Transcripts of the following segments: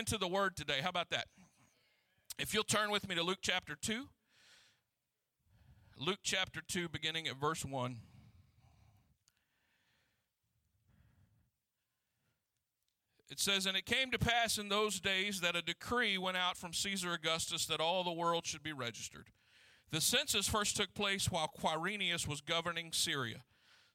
Into the word today. How about that? If you'll turn with me to Luke chapter 2. Luke chapter 2, beginning at verse 1. It says, And it came to pass in those days that a decree went out from Caesar Augustus that all the world should be registered. The census first took place while Quirinius was governing Syria.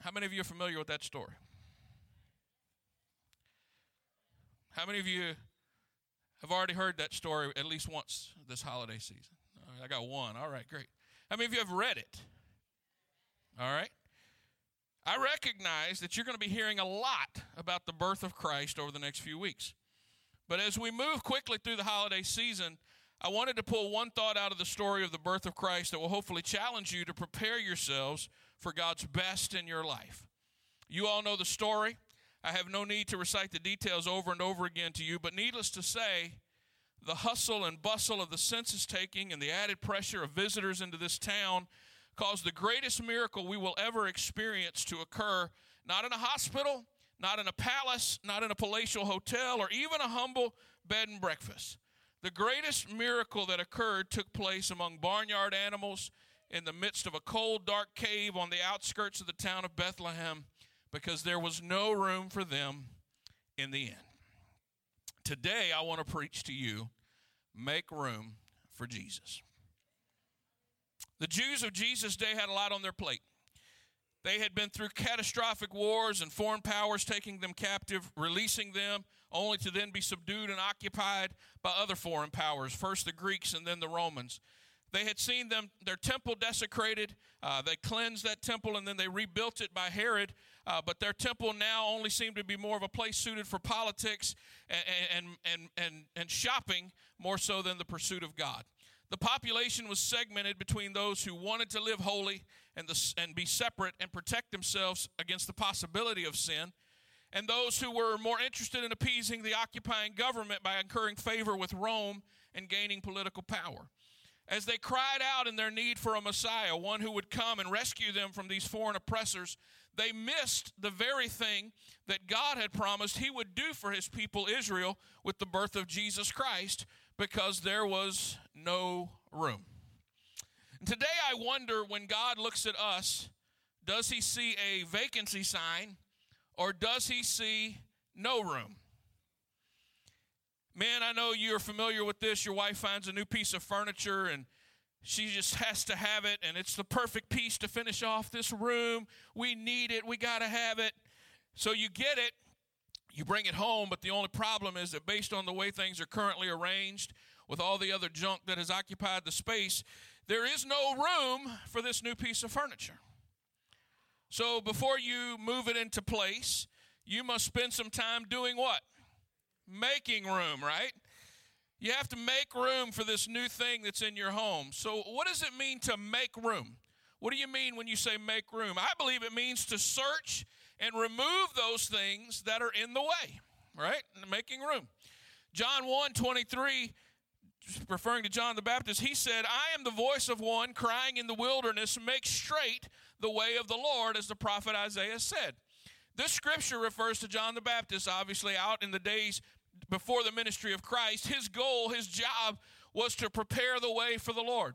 How many of you are familiar with that story? How many of you have already heard that story at least once this holiday season? I got one. All right, great. How many of you have read it? All right. I recognize that you're going to be hearing a lot about the birth of Christ over the next few weeks. But as we move quickly through the holiday season, I wanted to pull one thought out of the story of the birth of Christ that will hopefully challenge you to prepare yourselves for God's best in your life. You all know the story. I have no need to recite the details over and over again to you, but needless to say, the hustle and bustle of the census taking and the added pressure of visitors into this town caused the greatest miracle we will ever experience to occur, not in a hospital, not in a palace, not in a palatial hotel, or even a humble bed and breakfast. The greatest miracle that occurred took place among barnyard animals in the midst of a cold, dark cave on the outskirts of the town of Bethlehem because there was no room for them in the inn. Today, I want to preach to you make room for Jesus. The Jews of Jesus' day had a lot on their plate. They had been through catastrophic wars and foreign powers taking them captive, releasing them, only to then be subdued and occupied by other foreign powers, first the Greeks and then the Romans. They had seen them their temple desecrated. Uh, they cleansed that temple and then they rebuilt it by Herod. Uh, but their temple now only seemed to be more of a place suited for politics and, and, and, and, and shopping more so than the pursuit of God. The population was segmented between those who wanted to live holy and, the, and be separate and protect themselves against the possibility of sin, and those who were more interested in appeasing the occupying government by incurring favor with Rome and gaining political power as they cried out in their need for a Messiah, one who would come and rescue them from these foreign oppressors, they missed the very thing that God had promised He would do for His people Israel with the birth of Jesus Christ because there was no room. And today I wonder when God looks at us, does He see a vacancy sign or does He see no room? Man, I know you're familiar with this. Your wife finds a new piece of furniture and she just has to have it, and it's the perfect piece to finish off this room. We need it, we got to have it. So you get it, you bring it home, but the only problem is that based on the way things are currently arranged, with all the other junk that has occupied the space, there is no room for this new piece of furniture. So before you move it into place, you must spend some time doing what? Making room, right? You have to make room for this new thing that's in your home. So, what does it mean to make room? What do you mean when you say make room? I believe it means to search and remove those things that are in the way, right? Making room. John 1 23, referring to John the Baptist, he said, I am the voice of one crying in the wilderness, make straight the way of the Lord, as the prophet Isaiah said. This scripture refers to John the Baptist, obviously out in the days before the ministry of Christ, his goal, his job was to prepare the way for the Lord,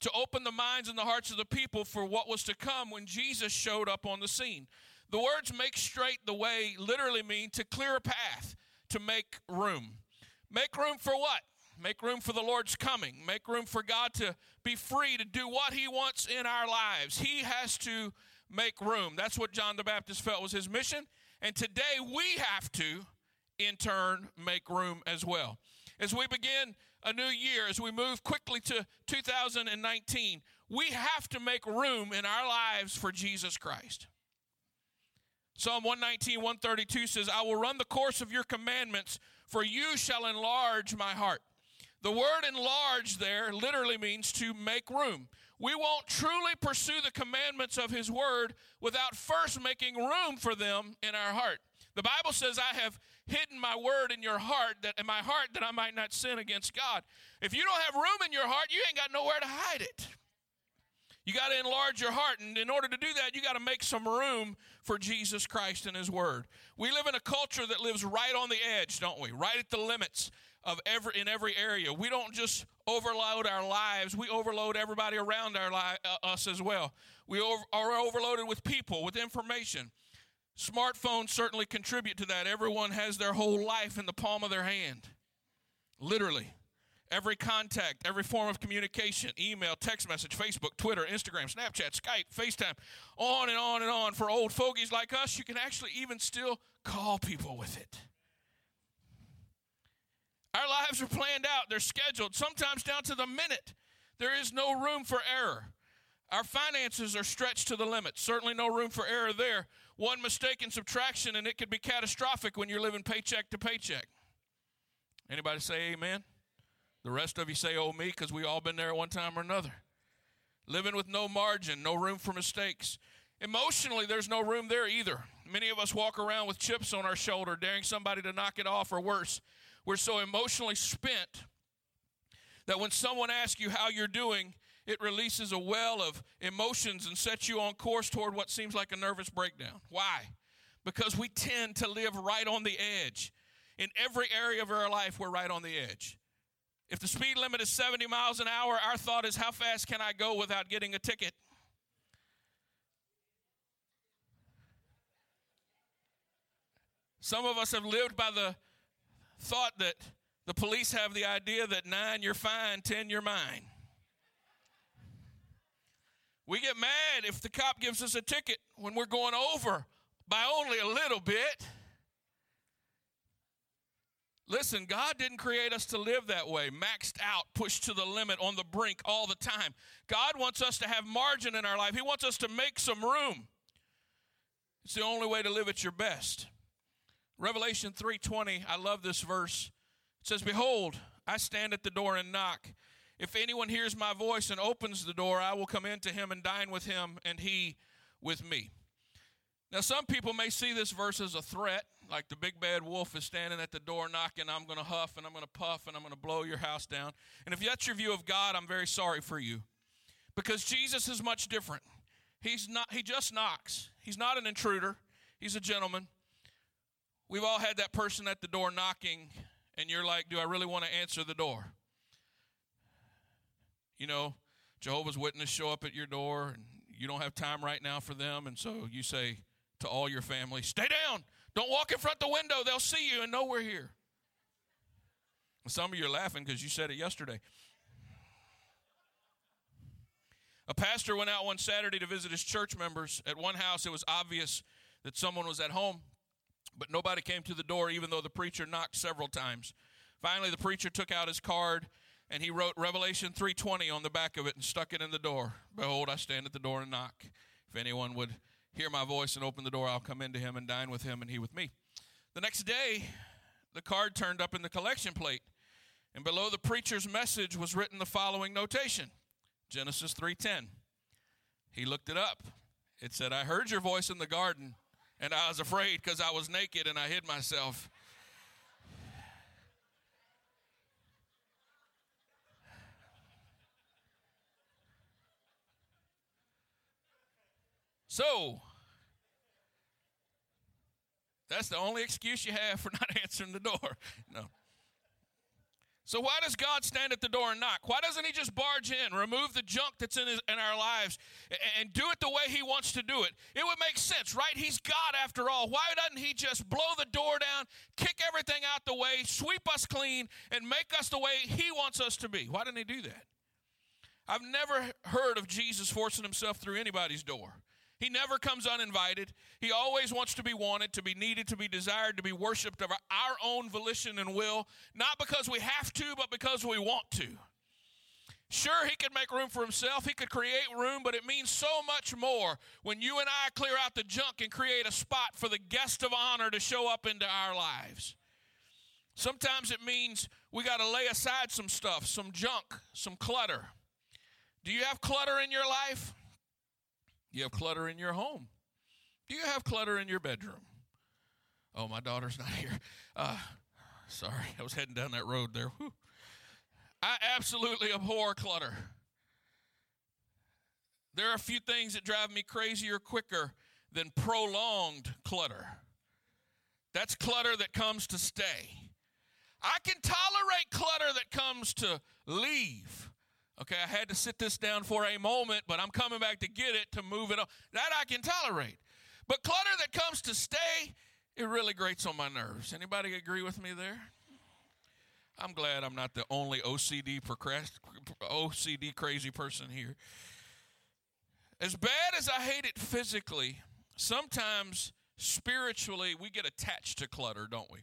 to open the minds and the hearts of the people for what was to come when Jesus showed up on the scene. The words make straight the way literally mean to clear a path, to make room. Make room for what? Make room for the Lord's coming. Make room for God to be free to do what He wants in our lives. He has to make room. That's what John the Baptist felt was his mission. And today we have to, in turn, make room as well. As we begin a new year, as we move quickly to 2019, we have to make room in our lives for Jesus Christ. Psalm 119, 132 says, I will run the course of your commandments, for you shall enlarge my heart. The word enlarge there literally means to make room. We won't truly pursue the commandments of his word without first making room for them in our heart. The Bible says, I have hidden my word in your heart that in my heart that I might not sin against God. If you don't have room in your heart, you ain't got nowhere to hide it. You got to enlarge your heart. And in order to do that, you got to make some room for Jesus Christ and His Word. We live in a culture that lives right on the edge, don't we? Right at the limits of every in every area. We don't just overload our lives; we overload everybody around our li- uh, us as well. We over, are overloaded with people, with information. Smartphones certainly contribute to that. Everyone has their whole life in the palm of their hand, literally. Every contact, every form of communication, email, text message, Facebook, Twitter, Instagram, Snapchat, Skype, FaceTime, on and on and on. For old fogies like us, you can actually even still call people with it. Our lives are planned out, they're scheduled, sometimes down to the minute. There is no room for error. Our finances are stretched to the limit. Certainly no room for error there. One mistake in subtraction and it could be catastrophic when you're living paycheck to paycheck. Anybody say amen? The rest of you say, oh, me, because we all been there at one time or another. Living with no margin, no room for mistakes. Emotionally, there's no room there either. Many of us walk around with chips on our shoulder, daring somebody to knock it off, or worse. We're so emotionally spent that when someone asks you how you're doing, it releases a well of emotions and sets you on course toward what seems like a nervous breakdown. Why? Because we tend to live right on the edge. In every area of our life, we're right on the edge. If the speed limit is 70 miles an hour, our thought is, how fast can I go without getting a ticket? Some of us have lived by the thought that the police have the idea that nine, you're fine, 10, you're mine. We get mad if the cop gives us a ticket when we're going over by only a little bit. Listen, God didn't create us to live that way, maxed out, pushed to the limit, on the brink all the time. God wants us to have margin in our life. He wants us to make some room. It's the only way to live at your best. Revelation 3:20, I love this verse. It says, "Behold, I stand at the door and knock. If anyone hears my voice and opens the door, I will come into him and dine with him and he with me." Now, some people may see this verse as a threat, like the big bad wolf is standing at the door knocking, I'm going to huff and I'm going to puff and I'm going to blow your house down. And if that's your view of God, I'm very sorry for you. Because Jesus is much different. He's not he just knocks. He's not an intruder. He's a gentleman. We've all had that person at the door knocking and you're like, "Do I really want to answer the door?" You know, Jehovah's Witness show up at your door and you don't have time right now for them and so you say, to all your family stay down. Don't walk in front the window. They'll see you and know we're here. Some of you are laughing because you said it yesterday. A pastor went out one Saturday to visit his church members. At one house, it was obvious that someone was at home, but nobody came to the door, even though the preacher knocked several times. Finally, the preacher took out his card and he wrote Revelation 3:20 on the back of it and stuck it in the door. Behold, I stand at the door and knock. If anyone would hear my voice and open the door, I'll come into him and dine with him and he with me. The next day, the card turned up in the collection plate, and below the preacher's message was written the following notation Genesis 3:10. He looked it up. It said, "I heard your voice in the garden, and I was afraid because I was naked and I hid myself." So, that's the only excuse you have for not answering the door. No. So why does God stand at the door and knock? Why doesn't He just barge in, remove the junk that's in, his, in our lives, and, and do it the way He wants to do it? It would make sense, right? He's God after all. Why doesn't He just blow the door down, kick everything out the way, sweep us clean, and make us the way He wants us to be? Why didn't He do that? I've never heard of Jesus forcing Himself through anybody's door. He never comes uninvited. He always wants to be wanted, to be needed, to be desired, to be worshiped of our own volition and will, not because we have to, but because we want to. Sure, he could make room for himself, he could create room, but it means so much more when you and I clear out the junk and create a spot for the guest of honor to show up into our lives. Sometimes it means we got to lay aside some stuff, some junk, some clutter. Do you have clutter in your life? You have clutter in your home. Do you have clutter in your bedroom? Oh, my daughter's not here. Uh, sorry, I was heading down that road there. Whew. I absolutely abhor clutter. There are a few things that drive me crazier quicker than prolonged clutter. That's clutter that comes to stay. I can tolerate clutter that comes to leave. Okay, I had to sit this down for a moment, but I'm coming back to get it to move it on. That I can tolerate. But clutter that comes to stay, it really grates on my nerves. Anybody agree with me there? I'm glad I'm not the only OCD procrast- OCD crazy person here. As bad as I hate it physically, sometimes spiritually we get attached to clutter, don't we?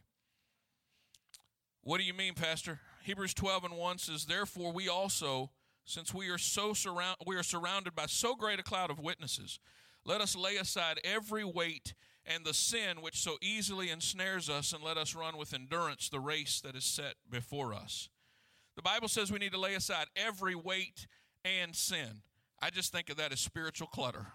What do you mean, Pastor? Hebrews 12 and 1 says, Therefore we also since we are so surround we are surrounded by so great a cloud of witnesses let us lay aside every weight and the sin which so easily ensnares us and let us run with endurance the race that is set before us. The bible says we need to lay aside every weight and sin. I just think of that as spiritual clutter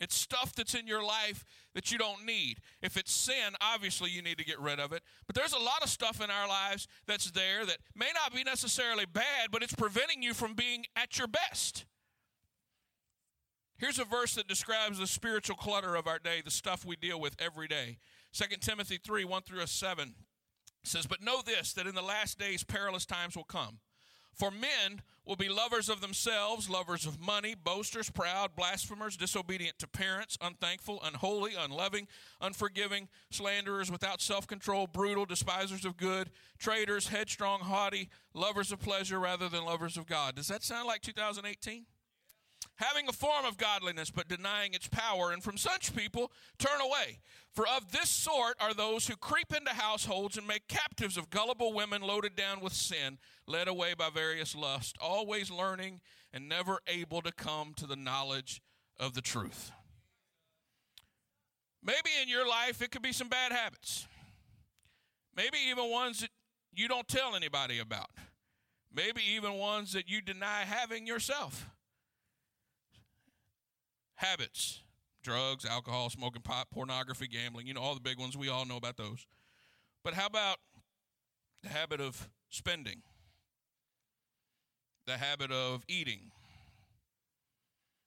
it's stuff that's in your life that you don't need. If it's sin, obviously you need to get rid of it. But there's a lot of stuff in our lives that's there that may not be necessarily bad, but it's preventing you from being at your best. Here's a verse that describes the spiritual clutter of our day, the stuff we deal with every day. 2 Timothy 3 1 through 7 says, But know this, that in the last days perilous times will come. For men will be lovers of themselves, lovers of money, boasters, proud, blasphemers, disobedient to parents, unthankful, unholy, unloving, unforgiving, slanderers, without self control, brutal, despisers of good, traitors, headstrong, haughty, lovers of pleasure rather than lovers of God. Does that sound like 2018? Having a form of godliness, but denying its power, and from such people turn away. For of this sort are those who creep into households and make captives of gullible women loaded down with sin, led away by various lusts, always learning and never able to come to the knowledge of the truth. Maybe in your life it could be some bad habits. Maybe even ones that you don't tell anybody about. Maybe even ones that you deny having yourself habits drugs, alcohol, smoking pot, pornography, gambling, you know, all the big ones. We all know about those. But how about the habit of spending? The habit of eating?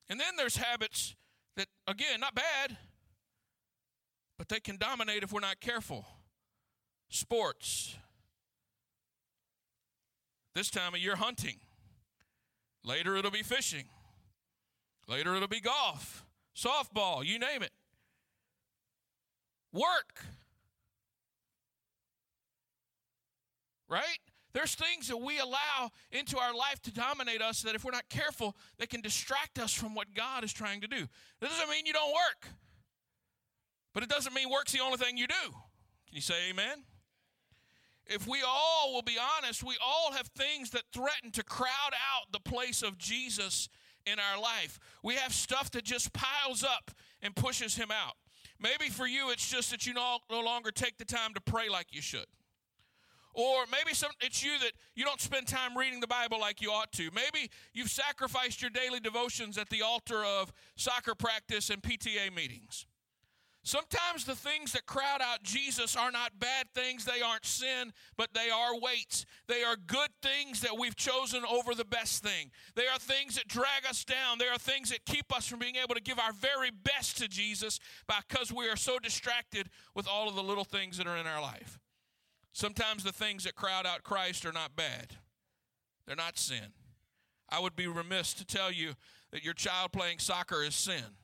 And then there's habits that, again, not bad, but they can dominate if we're not careful. Sports. This time of year, hunting. Later, it'll be fishing. Later, it'll be golf, softball, you name it. Work. Right? There's things that we allow into our life to dominate us that if we're not careful, they can distract us from what God is trying to do. That doesn't mean you don't work, but it doesn't mean work's the only thing you do. Can you say amen? If we all will be honest, we all have things that threaten to crowd out the place of Jesus in our life. We have stuff that just piles up and pushes him out. Maybe for you, it's just that you no, no longer take the time to pray like you should. Or maybe some, it's you that you don't spend time reading the Bible like you ought to. Maybe you've sacrificed your daily devotions at the altar of soccer practice and PTA meetings. Sometimes the things that crowd out Jesus are not bad things, they aren't sin, but they are weights. They are good things that we've chosen over the best thing. They are things that drag us down. They are things that keep us from being able to give our very best to Jesus because we are so distracted with all of the little things that are in our life. Sometimes the things that crowd out Christ are not bad, they're not sin. I would be remiss to tell you that your child playing soccer is sin.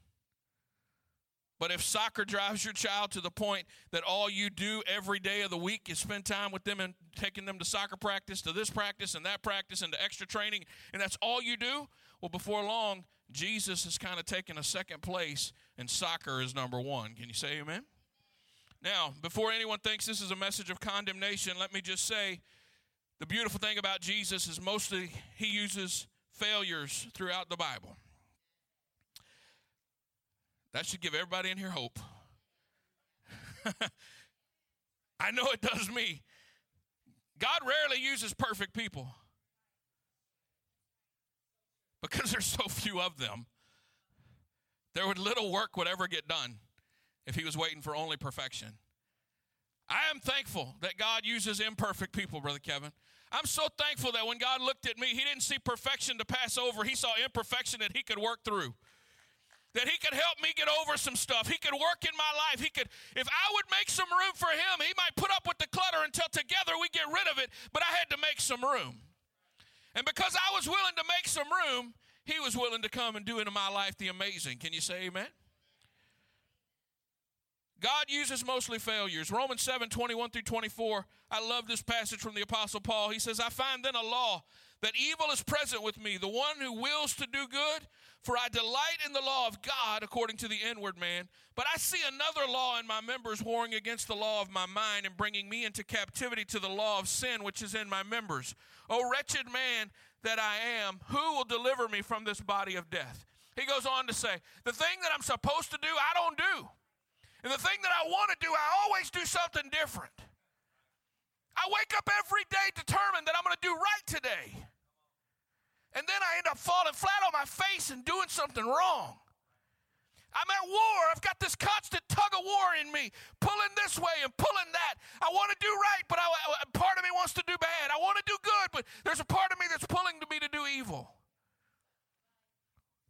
But if soccer drives your child to the point that all you do every day of the week is spend time with them and taking them to soccer practice, to this practice and that practice and to extra training, and that's all you do, well, before long, Jesus has kind of taken a second place and soccer is number one. Can you say amen? Now, before anyone thinks this is a message of condemnation, let me just say the beautiful thing about Jesus is mostly he uses failures throughout the Bible. That should give everybody in here hope. I know it does me. God rarely uses perfect people because there's so few of them. There would little work would ever get done if he was waiting for only perfection. I am thankful that God uses imperfect people, Brother Kevin. I'm so thankful that when God looked at me, he didn't see perfection to pass over, he saw imperfection that he could work through that he could help me get over some stuff. He could work in my life. He could, if I would make some room for him, he might put up with the clutter until together we get rid of it, but I had to make some room. And because I was willing to make some room, he was willing to come and do into my life the amazing. Can you say amen? God uses mostly failures. Romans 7 21 through 24. I love this passage from the Apostle Paul. He says, I find then a law that evil is present with me, the one who wills to do good, for I delight in the law of God according to the inward man. But I see another law in my members warring against the law of my mind and bringing me into captivity to the law of sin which is in my members. O wretched man that I am, who will deliver me from this body of death? He goes on to say, The thing that I'm supposed to do, I don't do. And the thing that I want to do, I always do something different. I wake up every day determined that I'm going to do right today. And then I end up falling flat on my face and doing something wrong. I'm at war. I've got this constant tug of war in me, pulling this way and pulling that. I want to do right, but I, part of me wants to do bad. I want to do good, but there's a part of me that's pulling to me to do evil.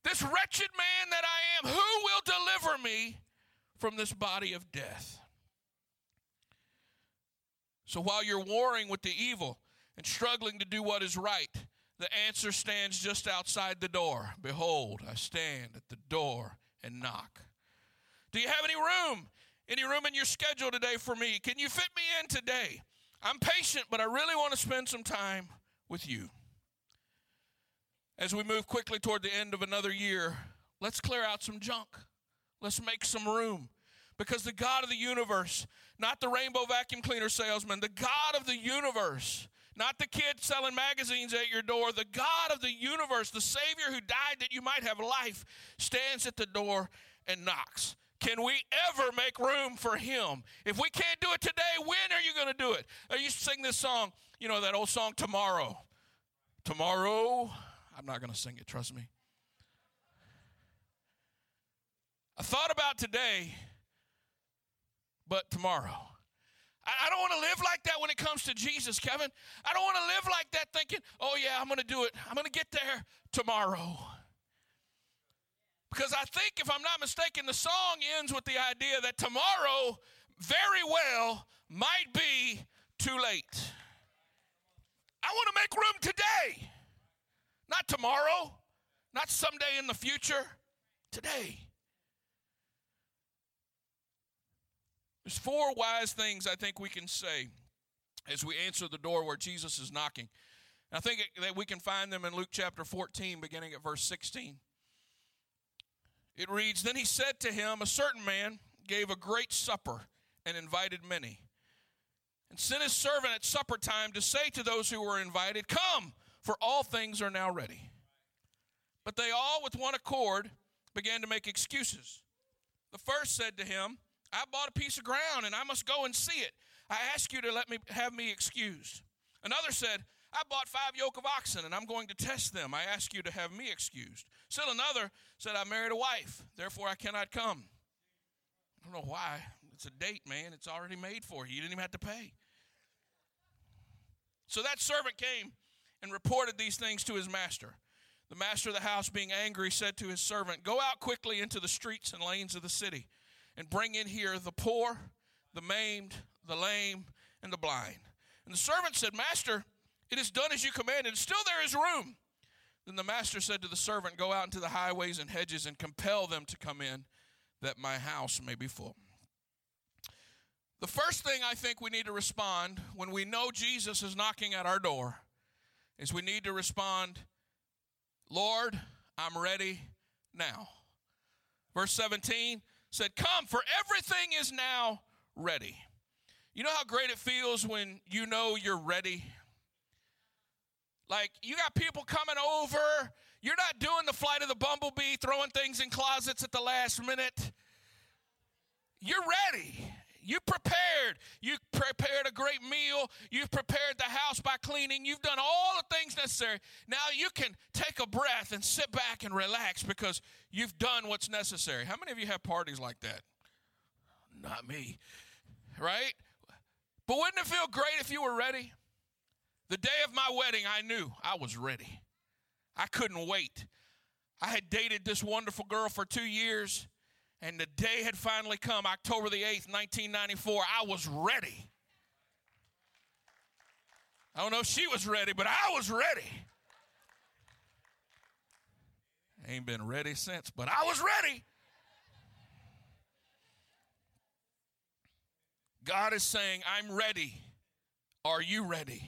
This wretched man that I am, who will deliver me from this body of death? So while you're warring with the evil and struggling to do what is right, the answer stands just outside the door. Behold, I stand at the door and knock. Do you have any room? Any room in your schedule today for me? Can you fit me in today? I'm patient, but I really want to spend some time with you. As we move quickly toward the end of another year, let's clear out some junk. Let's make some room. Because the God of the universe not the rainbow vacuum cleaner salesman, the God of the universe, not the kid selling magazines at your door, the God of the universe, the Savior who died that you might have life, stands at the door and knocks. Can we ever make room for him? If we can't do it today, when are you going to do it? I used to sing this song, you know, that old song, Tomorrow. Tomorrow, I'm not going to sing it, trust me. I thought about today but tomorrow. I don't want to live like that when it comes to Jesus, Kevin. I don't want to live like that thinking, oh, yeah, I'm going to do it. I'm going to get there tomorrow. Because I think, if I'm not mistaken, the song ends with the idea that tomorrow very well might be too late. I want to make room today, not tomorrow, not someday in the future, today. There's four wise things I think we can say as we answer the door where Jesus is knocking. And I think that we can find them in Luke chapter 14, beginning at verse 16. It reads Then he said to him, A certain man gave a great supper and invited many, and sent his servant at supper time to say to those who were invited, Come, for all things are now ready. But they all, with one accord, began to make excuses. The first said to him, I bought a piece of ground and I must go and see it. I ask you to let me have me excused. Another said, I bought five yoke of oxen and I'm going to test them. I ask you to have me excused. Still another said, I married a wife, therefore I cannot come. I don't know why. It's a date, man. It's already made for you. You didn't even have to pay. So that servant came and reported these things to his master. The master of the house, being angry, said to his servant, Go out quickly into the streets and lanes of the city and bring in here the poor, the maimed, the lame, and the blind. And the servant said, Master, it is done as you commanded, and still there is room. Then the master said to the servant, Go out into the highways and hedges and compel them to come in, that my house may be full. The first thing I think we need to respond when we know Jesus is knocking at our door is we need to respond, Lord, I'm ready now. Verse 17 said, Come, for everything is now ready. You know how great it feels when you know you're ready? Like, you got people coming over. You're not doing the flight of the bumblebee, throwing things in closets at the last minute. You're ready. You prepared. You prepared a great meal. You've prepared the house by cleaning. You've done all the things necessary. Now you can take a breath and sit back and relax because you've done what's necessary. How many of you have parties like that? Not me. Right? But wouldn't it feel great if you were ready? The day of my wedding, I knew I was ready. I couldn't wait. I had dated this wonderful girl for two years and the day had finally come, October the 8th, 1994. I was ready. I don't know if she was ready, but I was ready. Ain't been ready since, but I was ready. God is saying, I'm ready. Are you ready?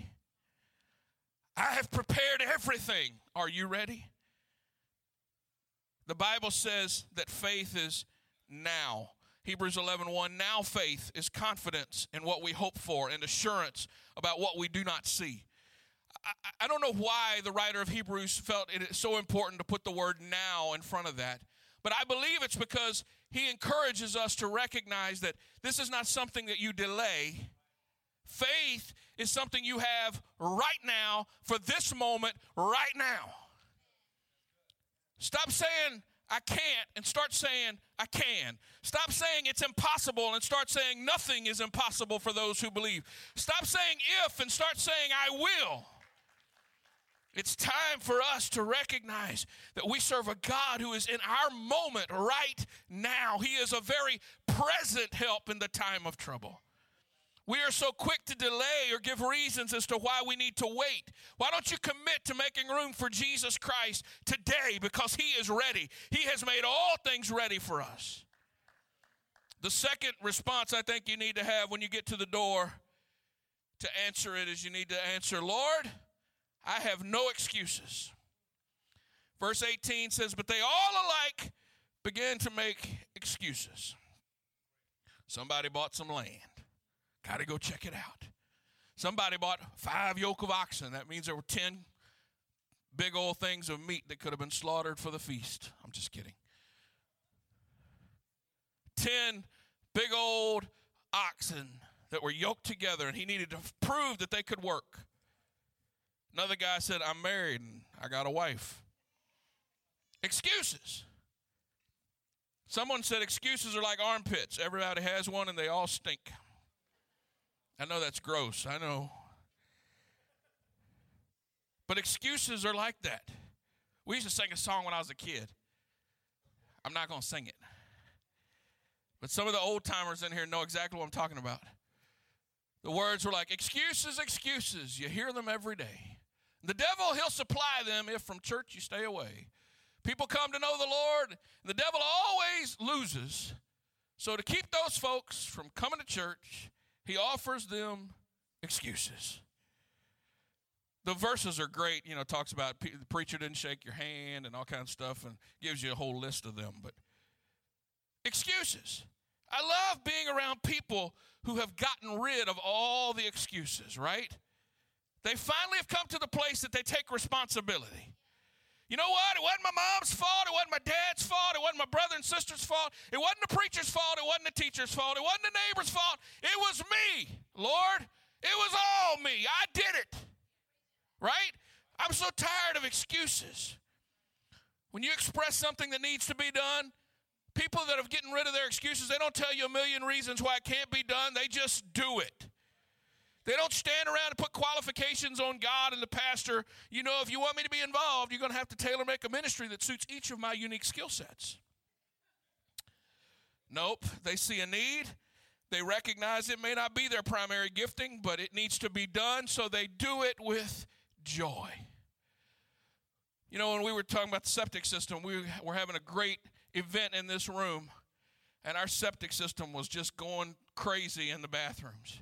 I have prepared everything. Are you ready? The Bible says that faith is now. Hebrews 11 1, now faith is confidence in what we hope for and assurance about what we do not see. I, I don't know why the writer of Hebrews felt it so important to put the word now in front of that, but I believe it's because he encourages us to recognize that this is not something that you delay. Faith is something you have right now for this moment, right now. Stop saying, I can't and start saying, I can. Stop saying it's impossible and start saying nothing is impossible for those who believe. Stop saying if and start saying I will. It's time for us to recognize that we serve a God who is in our moment right now. He is a very present help in the time of trouble. We are so quick to delay or give reasons as to why we need to wait. Why don't you commit to making room for Jesus Christ today because He is ready? He has made all things ready for us. The second response I think you need to have when you get to the door to answer it is you need to answer, Lord, I have no excuses. Verse 18 says, But they all alike began to make excuses. Somebody bought some land. Got to go check it out. Somebody bought five yoke of oxen. That means there were 10 big old things of meat that could have been slaughtered for the feast. I'm just kidding. 10 big old oxen that were yoked together, and he needed to prove that they could work. Another guy said, I'm married and I got a wife. Excuses. Someone said excuses are like armpits. Everybody has one and they all stink. I know that's gross. I know. But excuses are like that. We used to sing a song when I was a kid. I'm not going to sing it. But some of the old timers in here know exactly what I'm talking about. The words were like, excuses, excuses. You hear them every day. The devil, he'll supply them if from church you stay away. People come to know the Lord. The devil always loses. So to keep those folks from coming to church, he offers them excuses. The verses are great, you know, talks about the preacher didn't shake your hand and all kinds of stuff and gives you a whole list of them. But excuses. I love being around people who have gotten rid of all the excuses, right? They finally have come to the place that they take responsibility. You know what? It wasn't my mom's fault. It wasn't my dad's fault. It wasn't my brother and sister's fault. It wasn't the preacher's fault. It wasn't the teacher's fault. It wasn't the neighbor's fault. It was me, Lord. It was all me. I did it. Right? I'm so tired of excuses. When you express something that needs to be done, people that have getting rid of their excuses, they don't tell you a million reasons why it can't be done. They just do it. They don't stand around and put qualifications on God and the pastor. You know, if you want me to be involved, you're going to have to tailor make a ministry that suits each of my unique skill sets. Nope. They see a need, They recognize it may not be their primary gifting, but it needs to be done, so they do it with joy. You know, when we were talking about the septic system, we were having a great event in this room, and our septic system was just going crazy in the bathrooms.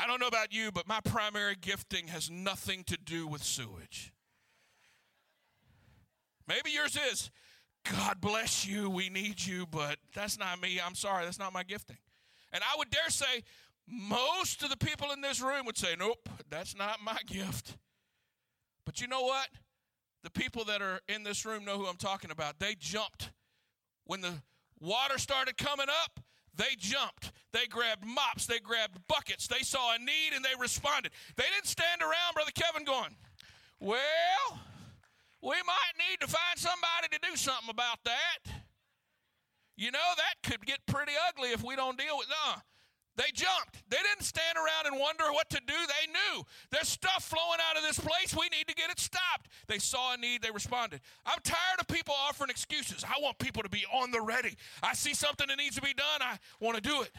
I don't know about you, but my primary gifting has nothing to do with sewage. Maybe yours is. God bless you, we need you, but that's not me. I'm sorry, that's not my gifting. And I would dare say, most of the people in this room would say, nope, that's not my gift. But you know what? The people that are in this room know who I'm talking about. They jumped. When the water started coming up, they jumped. They grabbed mops. They grabbed buckets. They saw a need and they responded. They didn't stand around, Brother Kevin, going, well, we might need to find somebody to do something about that. You know, that could get pretty ugly if we don't deal with it. They jumped. They didn't stand around and wonder what to do. They knew there's stuff flowing out of this place. We need to get it stopped. They saw a need. They responded. I'm tired of people offering excuses. I want people to be on the ready. I see something that needs to be done. I want to do it.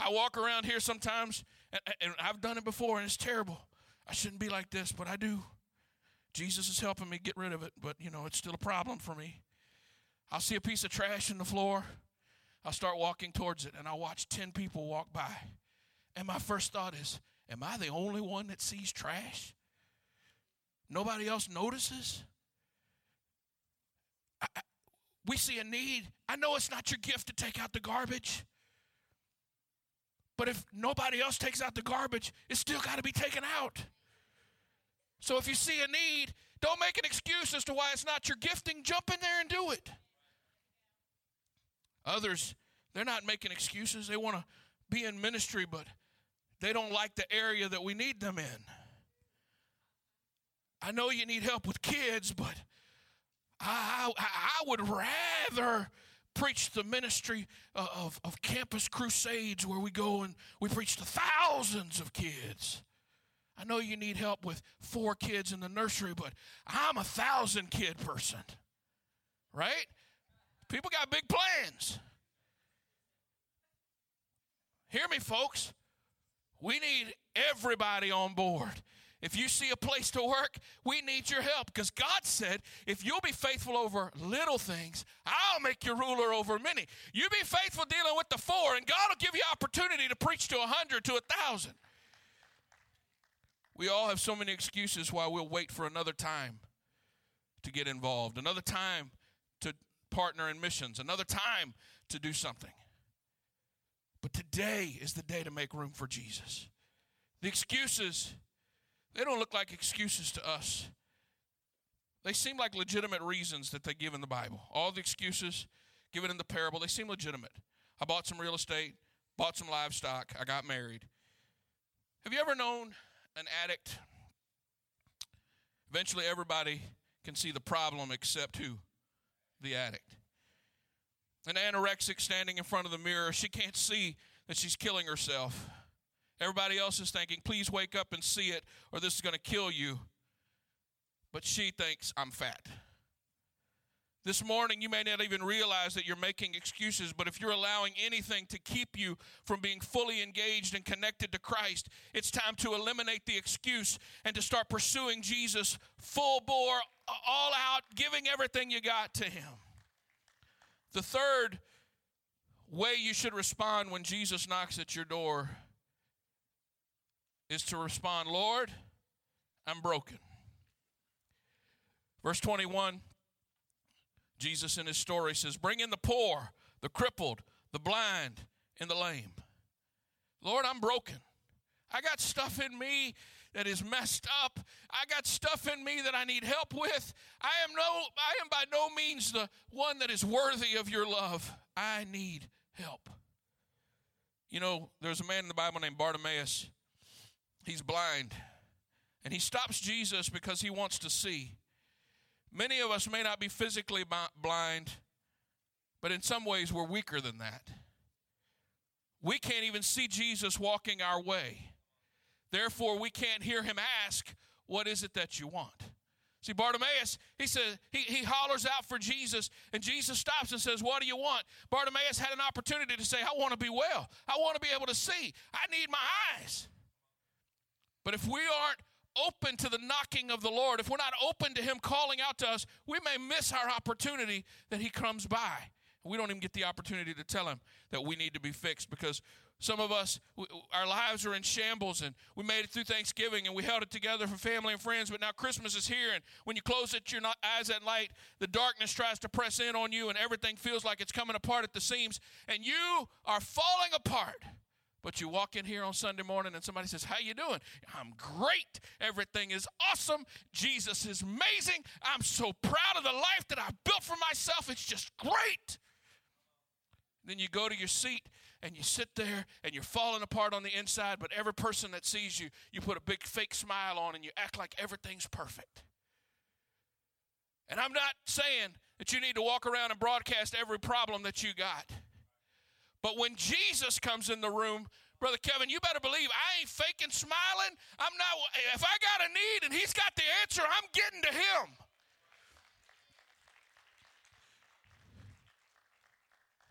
I walk around here sometimes, and, and I've done it before, and it's terrible. I shouldn't be like this, but I do. Jesus is helping me get rid of it, but you know, it's still a problem for me. I'll see a piece of trash in the floor. I'll start walking towards it and I'll watch 10 people walk by. And my first thought is, am I the only one that sees trash? Nobody else notices? I, I, we see a need. I know it's not your gift to take out the garbage. But if nobody else takes out the garbage, it's still got to be taken out. So if you see a need, don't make an excuse as to why it's not your gifting. Jump in there and do it. Others, they're not making excuses. They want to be in ministry, but they don't like the area that we need them in. I know you need help with kids, but I, I, I would rather preach the ministry uh, of, of campus crusades where we go and we preach to thousands of kids. I know you need help with four kids in the nursery, but I'm a thousand kid person. Right? People got big plans. Hear me, folks. We need everybody on board. If you see a place to work, we need your help because God said, if you'll be faithful over little things, I'll make you ruler over many. You be faithful dealing with the four, and God will give you opportunity to preach to a hundred, to a thousand. We all have so many excuses why we'll wait for another time to get involved, another time to partner in missions, another time to do something. But today is the day to make room for Jesus. The excuses, they don't look like excuses to us. They seem like legitimate reasons that they give in the Bible. All the excuses given in the parable, they seem legitimate. I bought some real estate, bought some livestock, I got married. Have you ever known an addict, eventually everybody can see the problem except who? The addict. An anorexic standing in front of the mirror, she can't see that she's killing herself. Everybody else is thinking, please wake up and see it, or this is going to kill you. But she thinks, I'm fat. This morning, you may not even realize that you're making excuses, but if you're allowing anything to keep you from being fully engaged and connected to Christ, it's time to eliminate the excuse and to start pursuing Jesus full bore, all out, giving everything you got to Him. The third way you should respond when Jesus knocks at your door is to respond, Lord, I'm broken. Verse 21 Jesus in his story says, Bring in the poor, the crippled, the blind, and the lame. Lord, I'm broken. I got stuff in me that is messed up. I got stuff in me that I need help with. I am no I am by no means the one that is worthy of your love. I need help. You know, there's a man in the Bible named Bartimaeus. He's blind. And he stops Jesus because he wants to see. Many of us may not be physically blind, but in some ways we're weaker than that. We can't even see Jesus walking our way. Therefore, we can't hear him ask, What is it that you want? See, Bartimaeus, he says, he, he hollers out for Jesus, and Jesus stops and says, What do you want? Bartimaeus had an opportunity to say, I want to be well. I want to be able to see. I need my eyes. But if we aren't open to the knocking of the Lord, if we're not open to Him calling out to us, we may miss our opportunity that He comes by. We don't even get the opportunity to tell Him that we need to be fixed because some of us, we, our lives are in shambles, and we made it through Thanksgiving and we held it together for family and friends. But now Christmas is here, and when you close it, your eyes at night, the darkness tries to press in on you, and everything feels like it's coming apart at the seams, and you are falling apart. But you walk in here on Sunday morning and somebody says, "How you doing?" I'm great. Everything is awesome. Jesus is amazing. I'm so proud of the life that I built for myself. It's just great. Then you go to your seat and you sit there and you're falling apart on the inside, but every person that sees you, you put a big fake smile on and you act like everything's perfect. And I'm not saying that you need to walk around and broadcast every problem that you got. But when Jesus comes in the room, Brother Kevin, you better believe I ain't faking smiling. I'm not, if I got a need and he's got the answer, I'm getting to him.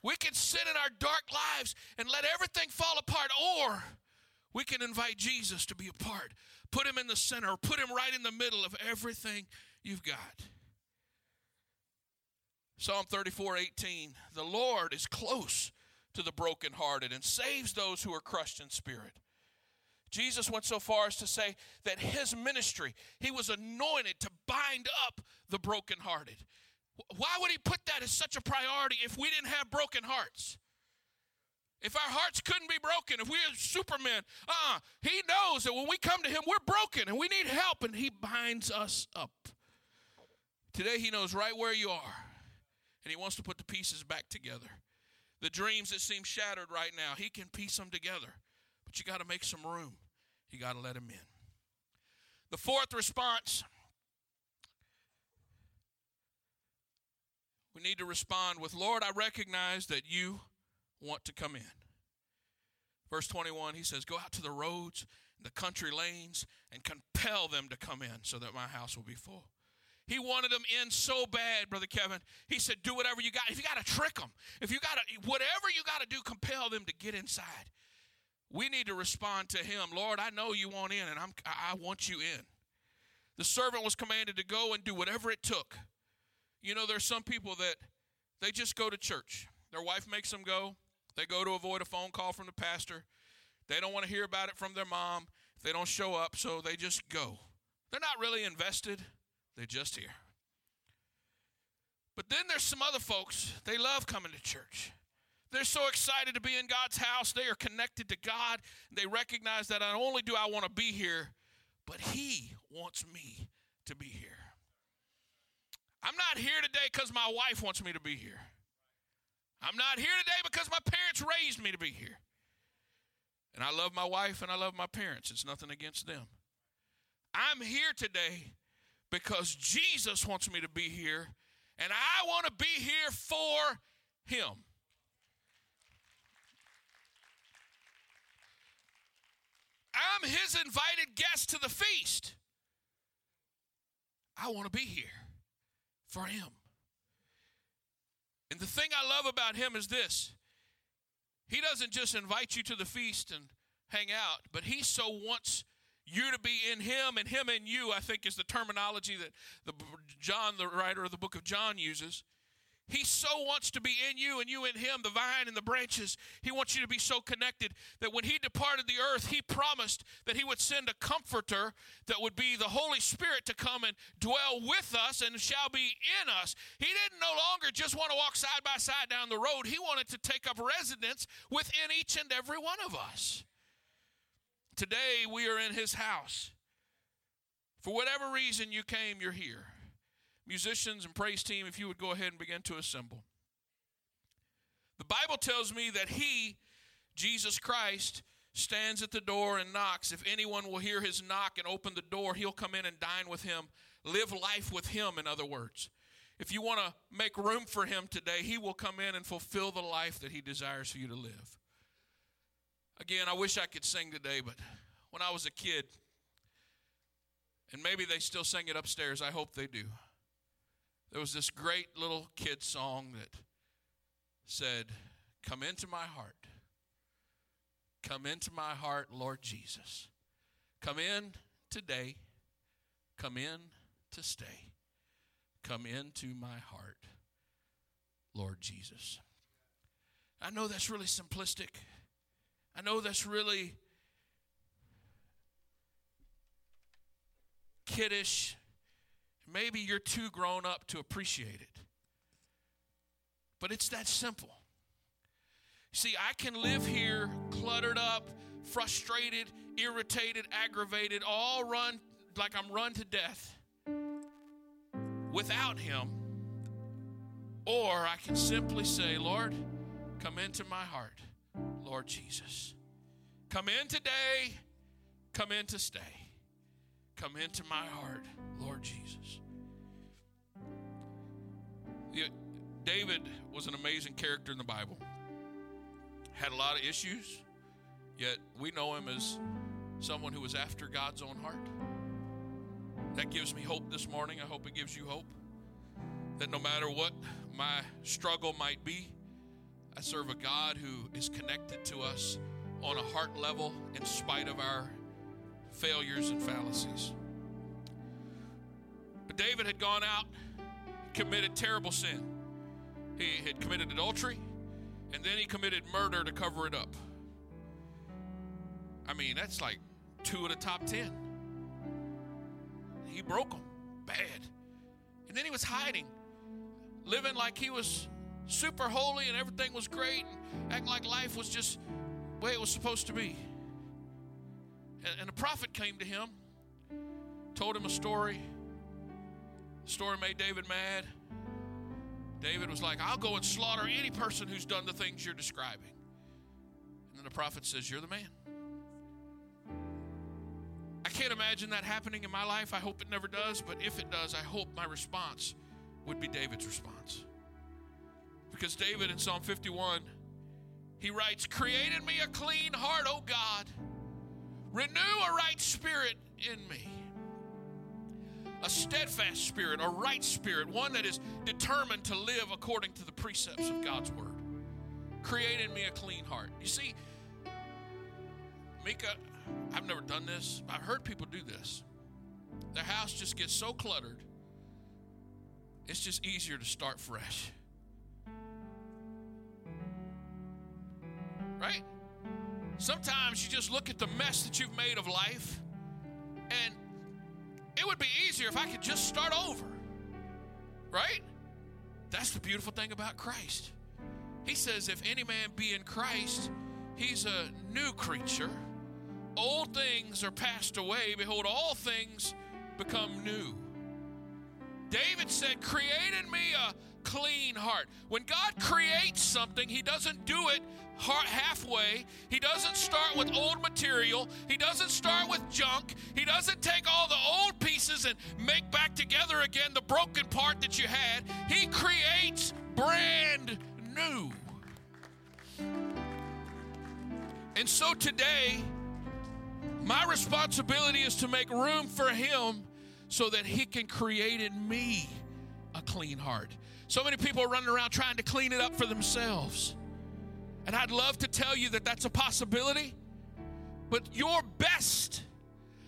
We can sit in our dark lives and let everything fall apart, or we can invite Jesus to be a part. Put him in the center, put him right in the middle of everything you've got. Psalm 34 18. The Lord is close to the brokenhearted and saves those who are crushed in spirit. Jesus went so far as to say that his ministry, he was anointed to bind up the brokenhearted. Why would he put that as such a priority if we didn't have broken hearts? If our hearts couldn't be broken, if we are supermen, uh, he knows that when we come to him, we're broken and we need help, and he binds us up. Today, he knows right where you are, and he wants to put the pieces back together. The dreams that seem shattered right now, he can piece them together, but you got to make some room. You got to let him in. The fourth response we need to respond with, Lord, I recognize that you want to come in. Verse 21, he says, Go out to the roads, the country lanes, and compel them to come in so that my house will be full. He wanted them in so bad, Brother Kevin. He said, Do whatever you got. If you got to trick them, if you got to, whatever you got to do, compel them to get inside. We need to respond to him. Lord, I know you want in, and I'm, I want you in. The servant was commanded to go and do whatever it took you know, there's some people that they just go to church. Their wife makes them go. They go to avoid a phone call from the pastor. They don't want to hear about it from their mom they don't show up, so they just go. They're not really invested, they're just here. But then there's some other folks, they love coming to church. They're so excited to be in God's house. They are connected to God. They recognize that not only do I want to be here, but He wants me to be here. I'm not here today because my wife wants me to be here. I'm not here today because my parents raised me to be here. And I love my wife and I love my parents. It's nothing against them. I'm here today because Jesus wants me to be here, and I want to be here for Him. I'm His invited guest to the feast. I want to be here for him. And the thing I love about him is this he doesn't just invite you to the feast and hang out, but he so wants you to be in him and him in you, I think is the terminology that the John, the writer of the book of John, uses. He so wants to be in you and you in him, the vine and the branches. He wants you to be so connected that when he departed the earth, he promised that he would send a comforter that would be the Holy Spirit to come and dwell with us and shall be in us. He didn't no longer just want to walk side by side down the road, he wanted to take up residence within each and every one of us. Today, we are in his house. For whatever reason you came, you're here musicians and praise team, if you would go ahead and begin to assemble. The Bible tells me that He, Jesus Christ, stands at the door and knocks. If anyone will hear his knock and open the door, he'll come in and dine with him, live life with him, in other words. If you want to make room for him today, he will come in and fulfill the life that he desires for you to live. Again, I wish I could sing today, but when I was a kid, And maybe they still sing it upstairs. I hope they do. There was this great little kid song that said, Come into my heart. Come into my heart, Lord Jesus. Come in today. Come in to stay. Come into my heart, Lord Jesus. I know that's really simplistic. I know that's really kiddish. Maybe you're too grown up to appreciate it. But it's that simple. See, I can live here cluttered up, frustrated, irritated, aggravated, all run like I'm run to death without Him. Or I can simply say, Lord, come into my heart, Lord Jesus. Come in today, come in to stay. Come into my heart, Lord Jesus. David was an amazing character in the Bible. Had a lot of issues, yet we know him as someone who was after God's own heart. That gives me hope this morning. I hope it gives you hope. That no matter what my struggle might be, I serve a God who is connected to us on a heart level in spite of our failures and fallacies. But David had gone out, committed terrible sin. He had committed adultery, and then he committed murder to cover it up. I mean, that's like two of the top ten. He broke them bad. And then he was hiding, living like he was super holy and everything was great, and acting like life was just the way it was supposed to be. And, and a prophet came to him, told him a story. The story made David mad. David was like, I'll go and slaughter any person who's done the things you're describing. And then the prophet says, You're the man. I can't imagine that happening in my life. I hope it never does, but if it does, I hope my response would be David's response. Because David in Psalm 51, he writes, Create in me a clean heart, O God. Renew a right spirit in me. A steadfast spirit, a right spirit, one that is determined to live according to the precepts of God's word. Create in me a clean heart. You see, Mika, I've never done this. I've heard people do this. Their house just gets so cluttered, it's just easier to start fresh. Right? Sometimes you just look at the mess that you've made of life, and it would be easier if I could just start over. Right? That's the beautiful thing about Christ. He says, if any man be in Christ, he's a new creature. Old things are passed away. Behold, all things become new. David said, Create in me a clean heart. When God creates something, He doesn't do it halfway. He doesn't start with old material. He doesn't start with junk. He doesn't take all the old pieces and make back together again the broken part that you had. He creates brand new. And so today, my responsibility is to make room for Him so that He can create in me a clean heart. So many people are running around trying to clean it up for themselves. And I'd love to tell you that that's a possibility, but your best,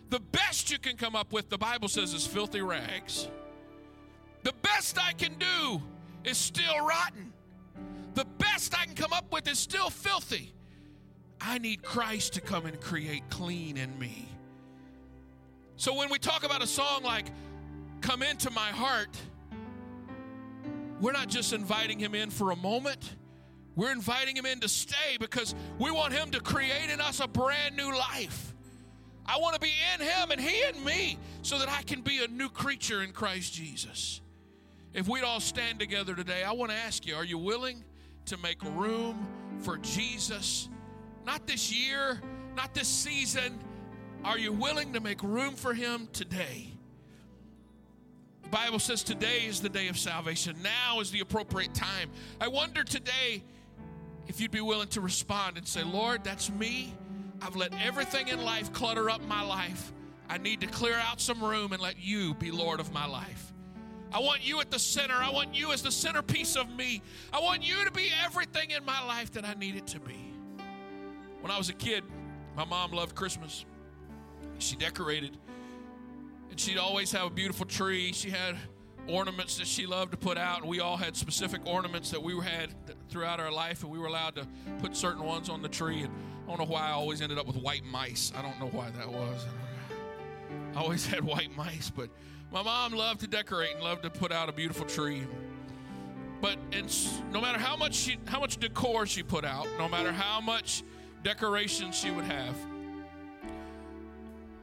the best you can come up with, the Bible says, is filthy rags. The best I can do is still rotten. The best I can come up with is still filthy. I need Christ to come and create clean in me. So when we talk about a song like Come Into My Heart, we're not just inviting Him in for a moment. We're inviting him in to stay because we want him to create in us a brand new life. I want to be in him and he in me so that I can be a new creature in Christ Jesus. If we'd all stand together today, I want to ask you are you willing to make room for Jesus? Not this year, not this season. Are you willing to make room for him today? The Bible says today is the day of salvation. Now is the appropriate time. I wonder today if you'd be willing to respond and say, Lord, that's me. I've let everything in life clutter up my life. I need to clear out some room and let you be Lord of my life. I want you at the center. I want you as the centerpiece of me. I want you to be everything in my life that I need it to be. When I was a kid, my mom loved Christmas. She decorated, and she'd always have a beautiful tree. She had ornaments that she loved to put out, and we all had specific ornaments that we had throughout our life, and we were allowed to put certain ones on the tree. And I don't know why I always ended up with white mice. I don't know why that was. I always had white mice, but my mom loved to decorate and loved to put out a beautiful tree. But no matter how much she, how much decor she put out, no matter how much decoration she would have,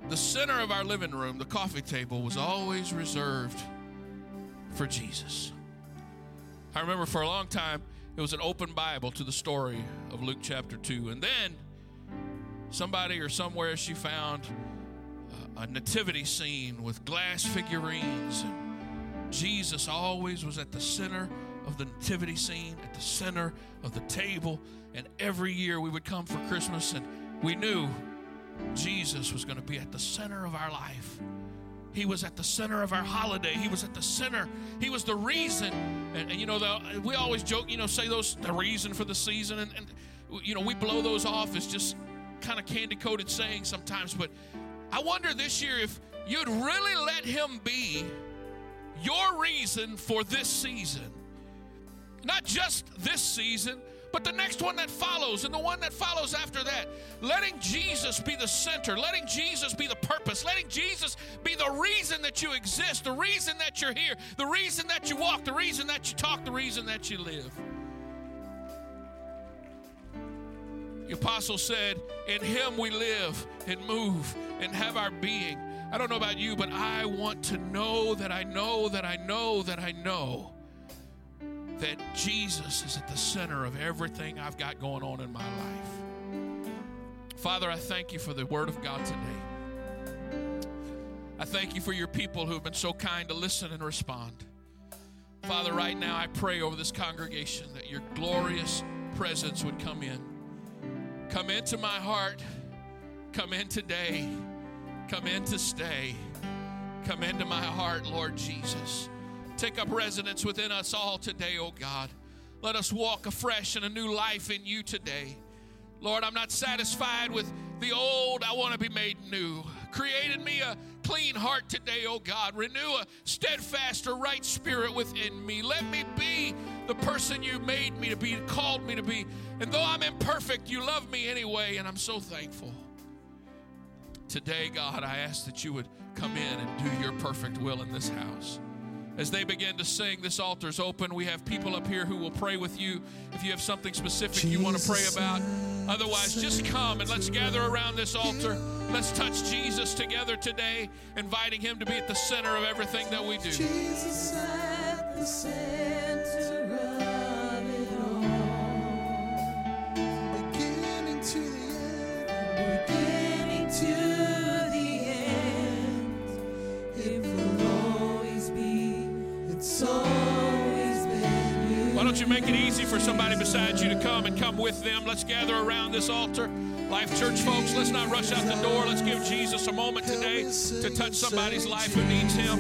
the center of our living room, the coffee table, was always reserved for Jesus. I remember for a long time it was an open Bible to the story of Luke chapter 2. And then somebody or somewhere she found a nativity scene with glass figurines. And Jesus always was at the center of the nativity scene, at the center of the table. And every year we would come for Christmas and we knew Jesus was going to be at the center of our life. He was at the center of our holiday. He was at the center. He was the reason. And, and you know, the, we always joke, you know, say those, the reason for the season. And, and you know, we blow those off as just kind of candy coated saying sometimes. But I wonder this year if you'd really let Him be your reason for this season. Not just this season, but the next one that follows and the one that follows after that. Letting Jesus be the center, letting Jesus be the purpose, letting Jesus be the reason that you exist, the reason that you're here, the reason that you walk, the reason that you talk, the reason that you live. The apostle said, In him we live and move and have our being. I don't know about you, but I want to know that I know that I know that I know that Jesus is at the center of everything I've got going on in my life. Father, I thank you for the word of God today. I thank you for your people who have been so kind to listen and respond. Father, right now I pray over this congregation that your glorious presence would come in. Come into my heart. Come in today. Come in to stay. Come into my heart, Lord Jesus. Take up residence within us all today, oh God. Let us walk afresh in a new life in you today. Lord, I'm not satisfied with the old. I want to be made new. Created me a clean heart today, oh God. Renew a steadfast or right spirit within me. Let me be the person you made me to be, called me to be. And though I'm imperfect, you love me anyway, and I'm so thankful. Today, God, I ask that you would come in and do your perfect will in this house. As they begin to sing, this altar's open. We have people up here who will pray with you if you have something specific you want to pray about. Otherwise, just come and let's gather around this altar. Let's touch Jesus together today, inviting him to be at the center of everything that we do. Make it easy for somebody beside you to come and come with them? Let's gather around this altar. Life Church folks, let's not rush out the door. Let's give Jesus a moment today to touch somebody's life who needs him.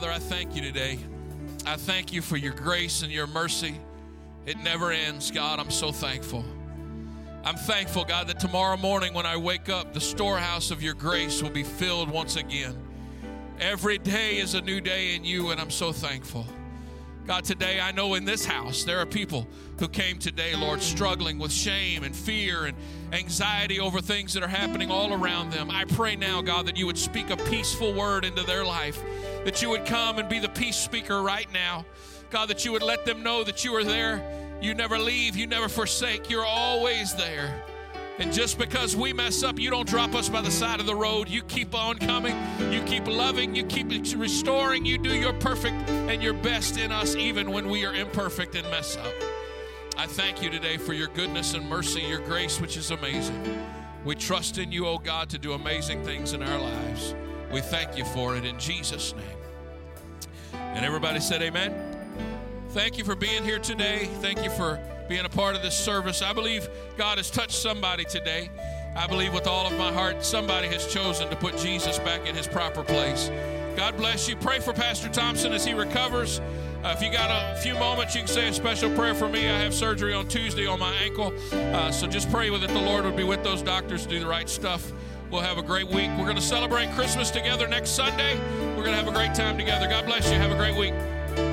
Father, I thank you today. I thank you for your grace and your mercy. It never ends, God. I'm so thankful. I'm thankful, God, that tomorrow morning when I wake up, the storehouse of your grace will be filled once again. Every day is a new day in you, and I'm so thankful. God, today I know in this house there are people who came today, Lord, struggling with shame and fear and anxiety over things that are happening all around them. I pray now, God, that you would speak a peaceful word into their life, that you would come and be the peace speaker right now. God, that you would let them know that you are there. You never leave, you never forsake, you're always there. And just because we mess up, you don't drop us by the side of the road. You keep on coming. You keep loving. You keep restoring. You do your perfect and your best in us, even when we are imperfect and mess up. I thank you today for your goodness and mercy, your grace, which is amazing. We trust in you, O God, to do amazing things in our lives. We thank you for it in Jesus' name. And everybody said, Amen. Thank you for being here today. Thank you for being a part of this service. I believe God has touched somebody today. I believe with all of my heart, somebody has chosen to put Jesus back in his proper place. God bless you. Pray for Pastor Thompson as he recovers. Uh, if you got a few moments, you can say a special prayer for me. I have surgery on Tuesday on my ankle. Uh, so just pray with that the Lord would be with those doctors to do the right stuff. We'll have a great week. We're going to celebrate Christmas together next Sunday. We're going to have a great time together. God bless you. Have a great week.